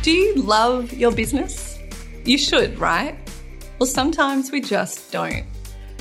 Do you love your business? You should, right? Well, sometimes we just don't.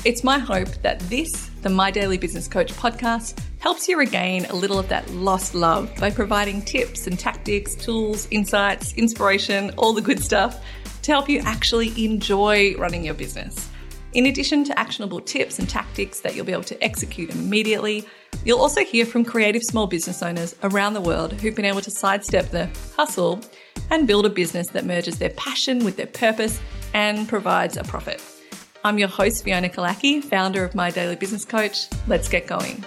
It's my hope that this, the My Daily Business Coach podcast, helps you regain a little of that lost love by providing tips and tactics, tools, insights, inspiration, all the good stuff to help you actually enjoy running your business. In addition to actionable tips and tactics that you'll be able to execute immediately, you'll also hear from creative small business owners around the world who've been able to sidestep the hustle and build a business that merges their passion with their purpose and provides a profit. I'm your host, Fiona Killackey, founder of My Daily Business Coach. Let's get going.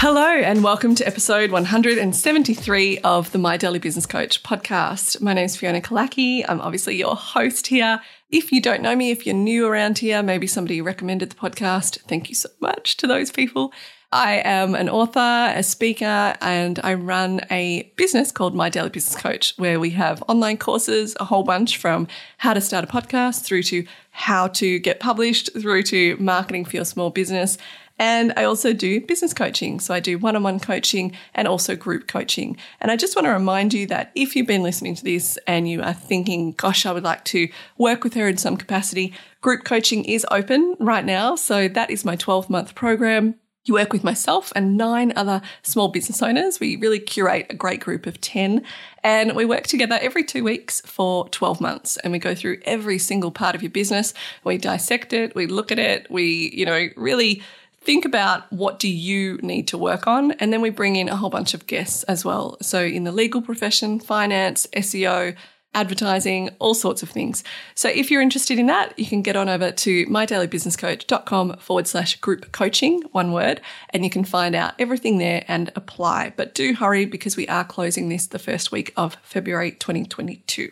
Hello, and welcome to episode 173 of the My Daily Business Coach podcast. My name is Fiona Killackey. I'm obviously your host here. If you don't know me, if you're new around here, maybe somebody recommended the podcast, thank you so much to those people. I am an author, a speaker, and I run a business called My Daily Business Coach, where we have online courses, a whole bunch from how to start a podcast through to how to get published, through to marketing for your small business and I also do business coaching. So I do one on one coaching and also group coaching. And I just want to remind you that if you've been listening to this and you are thinking, gosh, I would like to work with her in some capacity, group coaching is open right now. So that is my 12 month program. You work with myself and nine other small business owners. We really curate a great group of 10 and we work together every two weeks for 12 months and we go through every single part of your business. We dissect it, we look at it, we, you know, really think about what do you need to work on and then we bring in a whole bunch of guests as well so in the legal profession finance seo advertising all sorts of things. So if you're interested in that you can get on over to mydailybusinesscoach.com forward slash group coaching one word and you can find out everything there and apply. But do hurry because we are closing this the first week of february 2022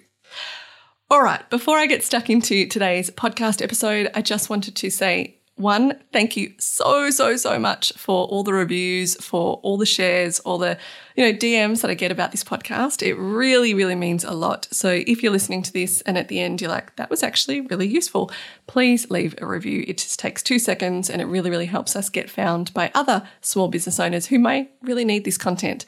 all right, before I get stuck into today's podcast episode, I just wanted to say one, thank you so, so, so much for all the reviews, for all the shares, all the, you know, DMs that I get about this podcast. It really, really means a lot. So if you're listening to this and at the end you're like, that was actually really useful, please leave a review. It just takes two seconds and it really, really helps us get found by other small business owners who may really need this content.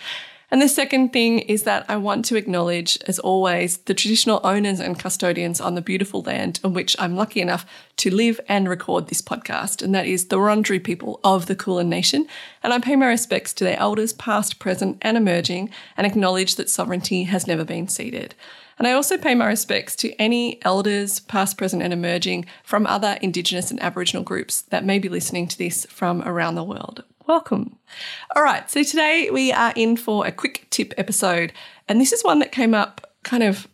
And the second thing is that I want to acknowledge, as always, the traditional owners and custodians on the beautiful land on which I'm lucky enough to live and record this podcast, and that is the Wurundjeri people of the Kulin Nation. And I pay my respects to their elders, past, present, and emerging, and acknowledge that sovereignty has never been ceded. And I also pay my respects to any elders, past, present, and emerging from other Indigenous and Aboriginal groups that may be listening to this from around the world welcome. All right, so today we are in for a quick tip episode, and this is one that came up kind of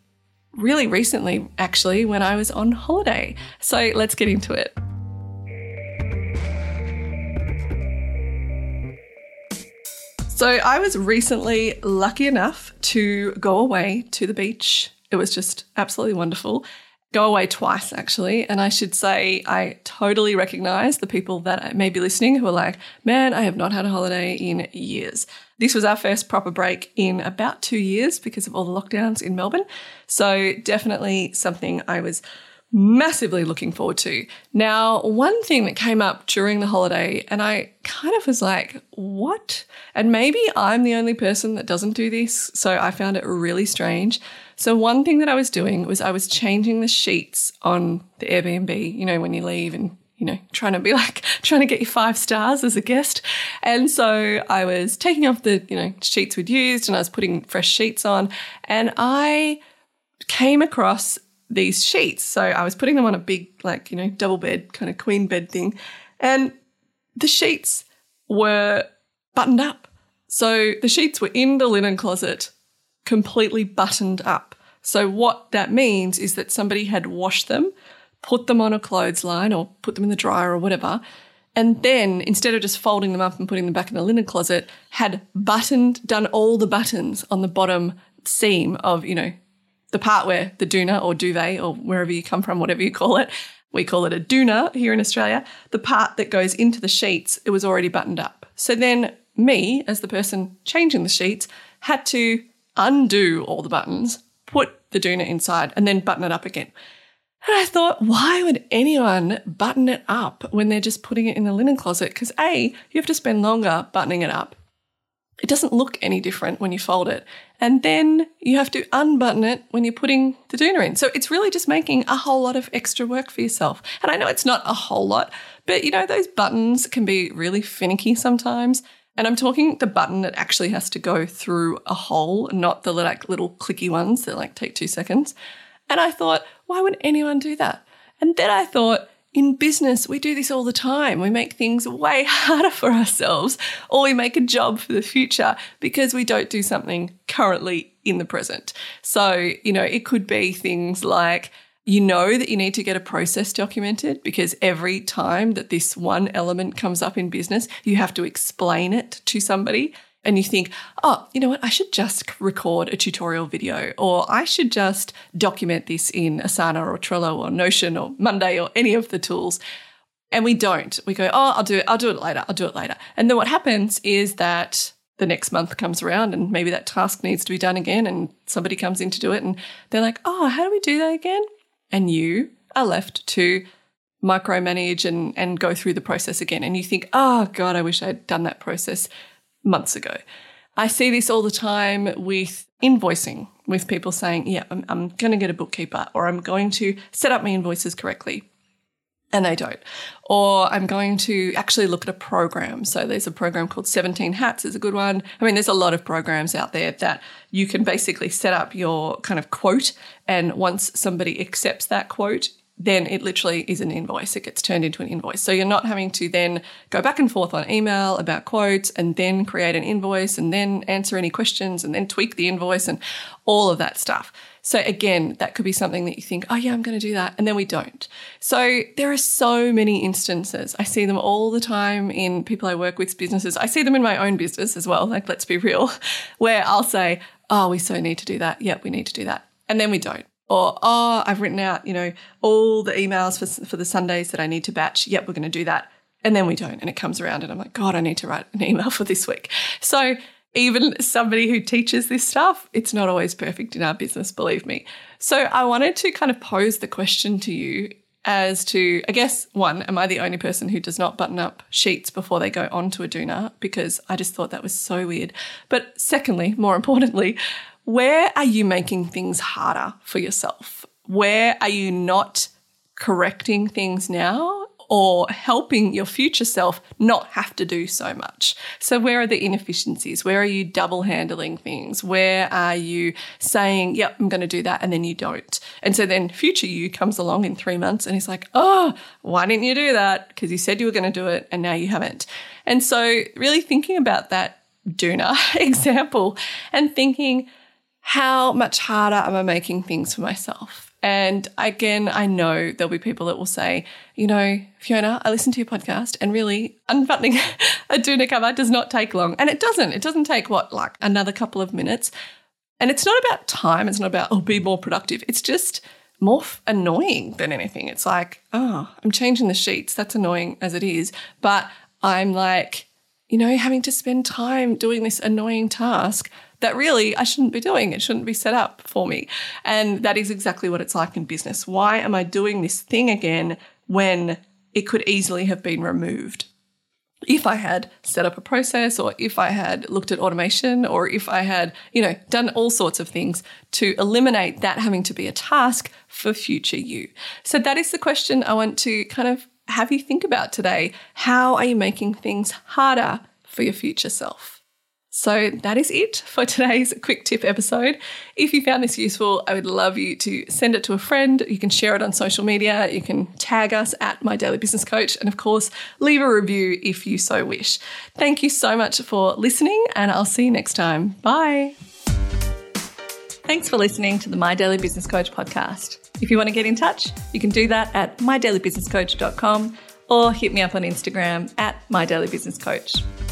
really recently, actually, when I was on holiday. So let's get into it. So I was recently lucky enough to go away to the beach. It was just absolutely wonderful go away twice actually. And I should say, I totally recognize the people that may be listening who are like, man, I have not had a holiday in years. This was our first proper break in about two years because of all the lockdowns in Melbourne. So definitely something I was massively looking forward to. Now, one thing that came up during the holiday, and I kind of was like, what? And maybe I'm the only person that doesn't do this. So I found it really strange. So, one thing that I was doing was I was changing the sheets on the Airbnb, you know, when you leave and you know, trying to be like trying to get you five stars as a guest. And so I was taking off the, you know, sheets we'd used and I was putting fresh sheets on and I came across these sheets. So I was putting them on a big, like, you know, double bed, kind of queen bed thing. And the sheets were buttoned up. So the sheets were in the linen closet completely buttoned up. So, what that means is that somebody had washed them, put them on a clothesline or put them in the dryer or whatever, and then instead of just folding them up and putting them back in the linen closet, had buttoned, done all the buttons on the bottom seam of, you know, the part where the doona or duvet or wherever you come from, whatever you call it, we call it a doona here in Australia, the part that goes into the sheets, it was already buttoned up. So then me, as the person changing the sheets, had to undo all the buttons, put the doona inside, and then button it up again. And I thought, why would anyone button it up when they're just putting it in the linen closet? Because A, you have to spend longer buttoning it up. It doesn't look any different when you fold it. And then you have to unbutton it when you're putting the doona in. So it's really just making a whole lot of extra work for yourself. And I know it's not a whole lot, but you know, those buttons can be really finicky sometimes. And I'm talking the button that actually has to go through a hole, not the like little clicky ones that like take two seconds. And I thought, why would anyone do that? And then I thought, in business, we do this all the time. We make things way harder for ourselves, or we make a job for the future because we don't do something currently in the present. So, you know, it could be things like, you know that you need to get a process documented because every time that this one element comes up in business, you have to explain it to somebody and you think, oh, you know what, I should just record a tutorial video or I should just document this in Asana or Trello or Notion or Monday or any of the tools. And we don't. We go, oh, I'll do it, I'll do it later, I'll do it later. And then what happens is that the next month comes around and maybe that task needs to be done again and somebody comes in to do it and they're like, oh, how do we do that again? And you are left to micromanage and, and go through the process again. And you think, oh, God, I wish I'd done that process months ago. I see this all the time with invoicing, with people saying, Yeah, I'm, I'm going to get a bookkeeper, or I'm going to set up my invoices correctly. And they don't. Or I'm going to actually look at a program. So there's a program called 17 Hats, is a good one. I mean, there's a lot of programs out there that you can basically set up your kind of quote. And once somebody accepts that quote, then it literally is an invoice. It gets turned into an invoice. So you're not having to then go back and forth on email about quotes and then create an invoice and then answer any questions and then tweak the invoice and all of that stuff. So again, that could be something that you think, oh yeah, I'm going to do that. And then we don't. So there are so many instances. I see them all the time in people I work with, businesses. I see them in my own business as well. Like, let's be real, where I'll say, oh, we so need to do that. Yep, we need to do that. And then we don't. Or, oh, I've written out, you know, all the emails for, for the Sundays that I need to batch. Yep, we're going to do that. And then we don't. And it comes around and I'm like, God, I need to write an email for this week. So even somebody who teaches this stuff, it's not always perfect in our business, believe me. So I wanted to kind of pose the question to you as to, I guess, one, am I the only person who does not button up sheets before they go onto a doona? Because I just thought that was so weird. But secondly, more importantly, where are you making things harder for yourself? Where are you not correcting things now or helping your future self not have to do so much. So, where are the inefficiencies? Where are you double handling things? Where are you saying, yep, I'm going to do that, and then you don't? And so then future you comes along in three months and he's like, oh, why didn't you do that? Because you said you were going to do it and now you haven't. And so, really thinking about that doona example and thinking, how much harder am I making things for myself? And again, I know there'll be people that will say, you know, Fiona, I listened to your podcast and really unbuttoning a doona cover does not take long. And it doesn't. It doesn't take what, like another couple of minutes. And it's not about time. It's not about, oh, be more productive. It's just more annoying than anything. It's like, oh, I'm changing the sheets. That's annoying as it is. But I'm like, you know, having to spend time doing this annoying task that really I shouldn't be doing. It shouldn't be set up for me. And that is exactly what it's like in business. Why am I doing this thing again when it could easily have been removed? If I had set up a process or if I had looked at automation or if I had, you know, done all sorts of things to eliminate that having to be a task for future you. So that is the question I want to kind of have you think about today. How are you making things harder for your future self? So that is it for today's quick tip episode. If you found this useful, I would love you to send it to a friend. You can share it on social media. You can tag us at My Daily Business Coach. And of course, leave a review if you so wish. Thank you so much for listening, and I'll see you next time. Bye. Thanks for listening to the My Daily Business Coach podcast. If you want to get in touch, you can do that at mydailybusinesscoach.com or hit me up on Instagram at mydailybusinesscoach.